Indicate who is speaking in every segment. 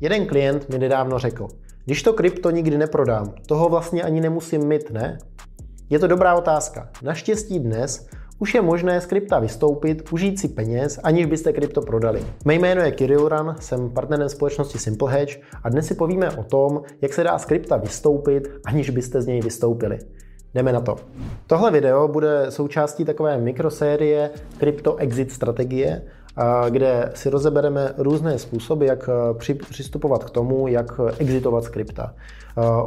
Speaker 1: Jeden klient mi nedávno řekl, když to krypto nikdy neprodám, toho vlastně ani nemusím mít, ne? Je to dobrá otázka. Naštěstí dnes už je možné z krypta vystoupit, užít si peněz, aniž byste krypto prodali. Mé jméno je Kirill Ran, jsem partnerem společnosti Simple Hedge a dnes si povíme o tom, jak se dá z krypta vystoupit, aniž byste z něj vystoupili. Jdeme na to. Tohle video bude součástí takové mikrosérie Crypto Exit strategie, kde si rozebereme různé způsoby, jak přistupovat k tomu, jak exitovat z krypta.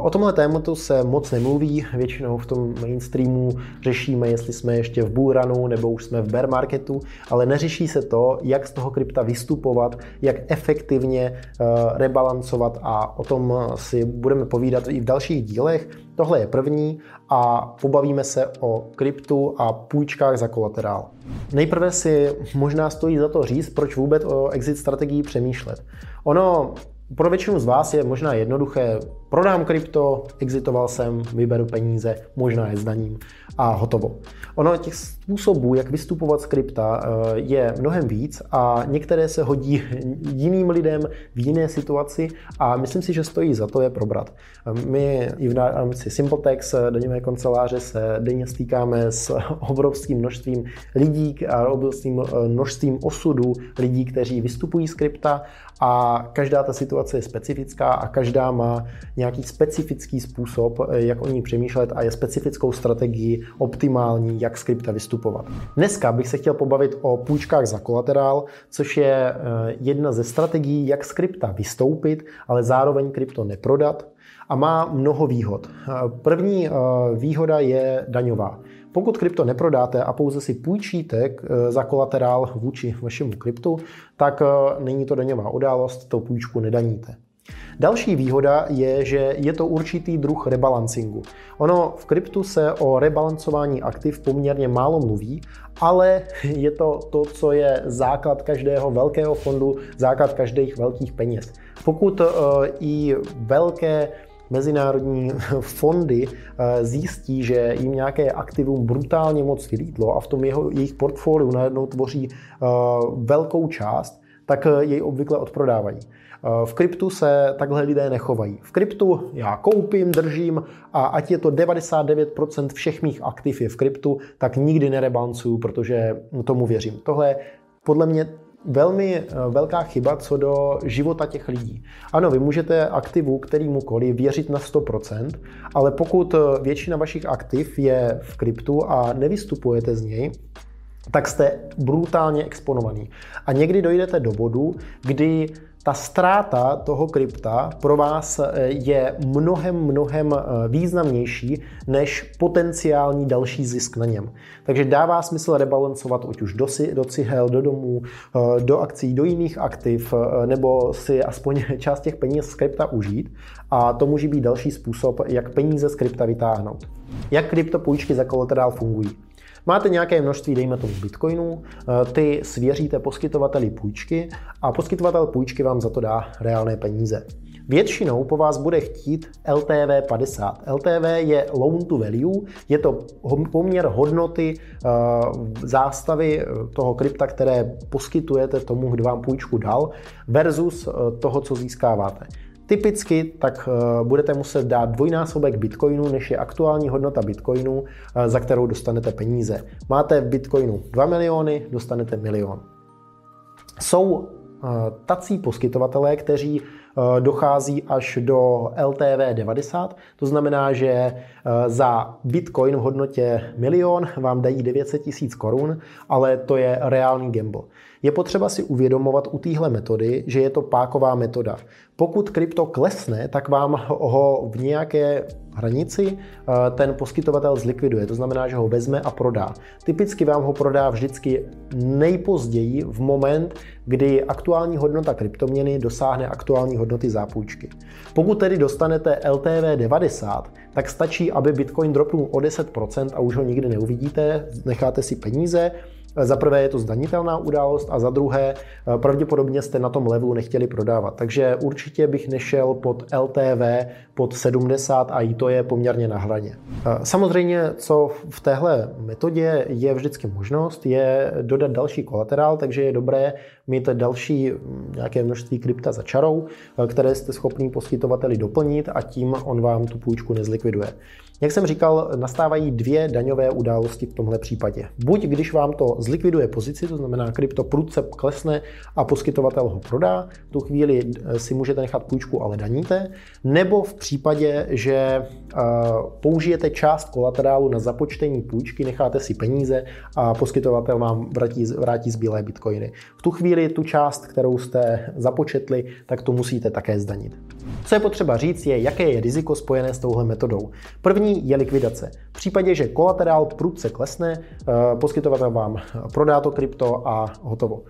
Speaker 1: O tomhle tématu se moc nemluví, většinou v tom mainstreamu řešíme, jestli jsme ještě v bullrunu nebo už jsme v bear marketu, ale neřeší se to, jak z toho krypta vystupovat, jak efektivně rebalancovat a o tom si budeme povídat i v dalších dílech. Tohle je první a pobavíme se o kryptu a půjčkách za kolaterál. Nejprve si možná stojí za to říct, proč vůbec o exit strategii přemýšlet. Ono pro většinu z vás je možná jednoduché, prodám krypto, exitoval jsem, vyberu peníze, možná je zdaním a hotovo. Ono těch způsobů, jak vystupovat z krypta, eh, je mnohem víc a některé se hodí jiným lidem v jiné situaci a myslím si, že stojí za to je probrat. My i v rámci Simpletex eh, daňové kanceláře se denně stýkáme s obrovským množstvím lidí a obrovským eh, množstvím osudů lidí, kteří vystupují z krypta a každá ta situace je specifická a každá má nějaký specifický způsob, jak o ní přemýšlet a je specifickou strategii optimální, jak z krypta vystupovat. Dneska bych se chtěl pobavit o půjčkách za kolaterál, což je eh, jedna ze strategií, jak z krypta vystoupit, ale zároveň krypto neprodat a má mnoho výhod. Eh, první eh, výhoda je daňová. Pokud krypto neprodáte a pouze si půjčíte eh, za kolaterál vůči vašemu kryptu, tak není to daňová událost, to půjčku nedaníte. Další výhoda je, že je to určitý druh rebalancingu. Ono v kryptu se o rebalancování aktiv poměrně málo mluví, ale je to to, co je základ každého velkého fondu, základ každých velkých peněz. Pokud i velké mezinárodní fondy eh, zjistí, že jim nějaké aktivum brutálně moc vylídlo a v tom jeho, jejich portfoliu najednou tvoří eh, velkou část, tak eh, jej obvykle odprodávají. V kryptu se takhle lidé nechovají. V kryptu já koupím, držím a ať je to 99% všech mých aktiv je v kryptu, tak nikdy nerebancuju, protože tomu věřím. Tohle podle mě velmi eh, velká chyba co do života těch lidí. Ano, vy můžete aktivu kterýmukoliv věřit na 100%, ale pokud eh, většina vašich aktiv je v kryptu a nevystupujete z něj, tak jste brutálně exponovaný. A někdy dojdete do bodu, kdy ta ztráta toho krypta pro vás eh, je mnohem, mnohem eh, významnější než potenciální další zisk na něm. Takže dává smysl rebalancovat ať už do, si, do cihel, do domů, eh, do akcí, do jiných aktiv, nebo si aspoň část těch peněz z krypta užít. A to může být další způsob, jak peníze z krypta vytáhnout. Jak kryptopůjčky za kolaterál fungují? Máte nějaké množství, dejme tomu bitcoinů, eh, ty svěříte poskytovateli půjčky a poskytovatel půjčky vám za to dá reálné peníze. Většinou po vás bude chtít LTV 50. LTV je loan to value, je to poměr hodnoty eh, zástavy eh, toho krypta, které poskytujete tomu, kdo vám půjčku dal, versus toho, co získáváte. Typicky tak eh, budete muset dát dvojnásobek bitcoinu, než je aktuální hodnota bitcoinu, eh, za kterou dostanete peníze. Máte v bitcoinu 2 miliony, dostanete milion. Jsou eh, tací poskytovatelé, kteří dochází až do LTV 90, to znamená, že za bitcoin v hodnotě milion vám dají 900 tisíc korun, ale to je reálný gamble. Je potřeba si uvědomovat u téhle metody, že je to páková metoda. Pokud krypto klesne, tak vám ho v nějaké hranici eh, ten poskytovatel zlikviduje. To znamená, že ho vezme a prodá. Typicky vám ho prodá vždycky nejpozději v moment, kdy aktuální hodnota kryptoměny dosáhne aktuální hodnoty zápůjčky. Pokud tedy dostanete LTV 90, tak stačí, aby Bitcoin dropnul o 10% a už ho nikdy neuvidíte, necháte si peníze Za prvé je to zdanitelná událost a za druhé pravděpodobně jste na tom levelu nechtěli prodávat. Takže určitě bych nešel pod LTV pod 70 a i to je poměrně na hraně. Samozřejmě, co v téhle metodě je vždycky možnost, je dodat další kolaterál, takže je dobré mít další mm, nějaké množství krypta za čarou, které jste schopný poskytovateli doplnit a tím on vám tu půjčku nezlikviduje. Jak jsem říkal, nastávají dvě daňové události v tomhle případě. Buď když vám to zlikviduje pozici, to znamená krypto prudce klesne a poskytovatel ho prodá, v tu chvíli eh, si můžete nechat půjčku, ale daníte, nebo v případě, že eh, použijete část kolaterálu na započtení půjčky, necháte si peníze a poskytovatel vám vrátí, vrátí zbylé bitcoiny. V tu chvíli tu část, kterou jste započetli, tak to musíte také zdanit. Co je potřeba říct, je, jaké je riziko spojené s touhle metodou. První je likvidace. V případě, že kolaterál prudce klesne, eh, poskytovatel vám prodá to krypto a hotovo.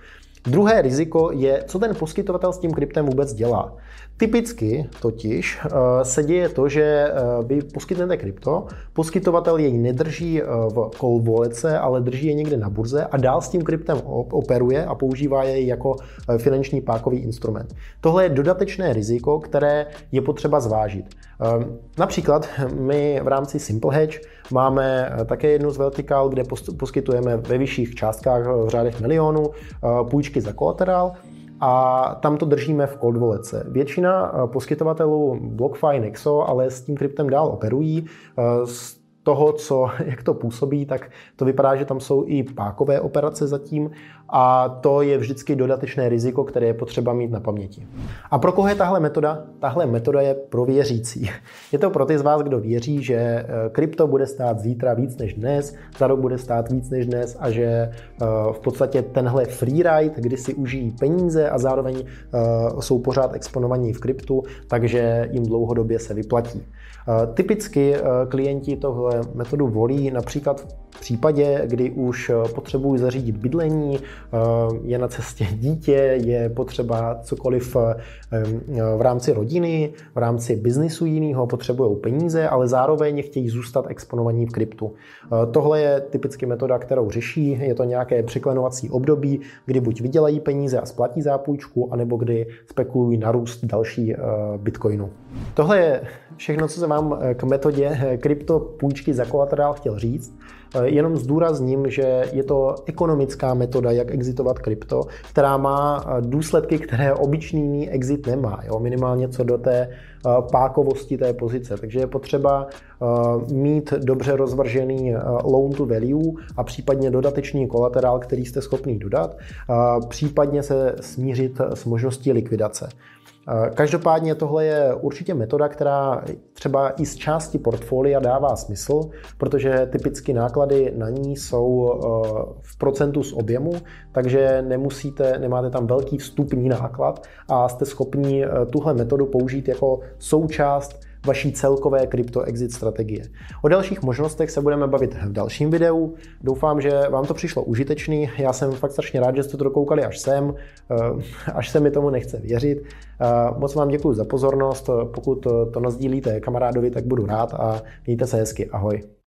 Speaker 1: Druhé riziko je, co ten poskytovatel s tím kryptem vůbec dělá. Typicky totiž eh, se děje to, že eh, vy poskytnete krypto, poskytovatel jej nedrží eh, v walletse, ale drží je někde na burze a dál s tím kryptem operuje a používá jej jako finanční pákový instrument. Tohle je dodatečné riziko, které je potřeba zvážit. Například my v rámci Simple Hedge máme také jednu z vertikál, kde poskytujeme ve vyšších částkách v řádech milionů půjčky za kolaterál a tam to držíme v cold walletse. Většina eh, poskytovatelů BlockFi Nexo ale s tím kryptem dál operují. Eh, toho, co, jak to působí, tak to vypadá, že tam jsou i pákové operace zatím a to je vždycky dodatečné riziko, které je potřeba mít na paměti. A pro koho je tahle metoda? Tahle metoda je pro věřící. Je to pro ty z vás, kdo věří, že eh, krypto bude stát zítra víc než dnes, za rok bude stát víc než dnes a že eh, v podstatě tenhle freeride, kdy si užijí peníze a zároveň eh, jsou pořád exponovaní v kryptu, takže jim dlouhodobě se vyplatí. Typicky klienti tohle metodu volí například v případě, kdy už potřebují zařídit bydlení, Eh, je na cestě dítě, je potřeba cokoliv eh, v rámci rodiny, v rámci biznisu jiného, potřebují peníze, ale zároveň chtějí zůstat exponovaní v kryptu. Eh, tohle je typicky metoda, kterou řeší. Je to nějaké překlenovací období, kdy buď vydělají peníze a splatí zápůjčku, anebo kdy spekulují na růst další bitcoinu. Tohle je všechno, co jsem vám k metodě krypto půjčky za kolaterál chtěl říct. Jenom zdůrazním, že je to ekonomická metoda, jak exitovat krypto, která má důsledky, které obyčný exit nemá. Jo? Minimálně co do té pákovosti té pozice. Takže je potřeba mít dobře rozvržený loan to value a případně dodatečný kolaterál, který jste schopný dodat, případně se smířit s možností likvidace. Každopádně tohle je určitě metoda, která třeba i z části portfolia dává smysl, protože typicky náklady na ní jsou eh, v procentu z objemu, takže nemusíte, nemáte tam velký vstupní náklad a jste schopni eh, tuhle metodu použít jako součást vaší celkové krypto exit strategie. O dalších možnostech se budeme bavit v dalším videu. Doufám, že vám to přišlo užitečný. Já jsem fakt strašně rád, že jste to dokoukali až sem, eh, až se mi tomu nechce věřit. Eh, moc vám děkuji za pozornost. Pokud to nazdílíte kamarádovi, tak budu rád a mějte se hezky. Ahoj.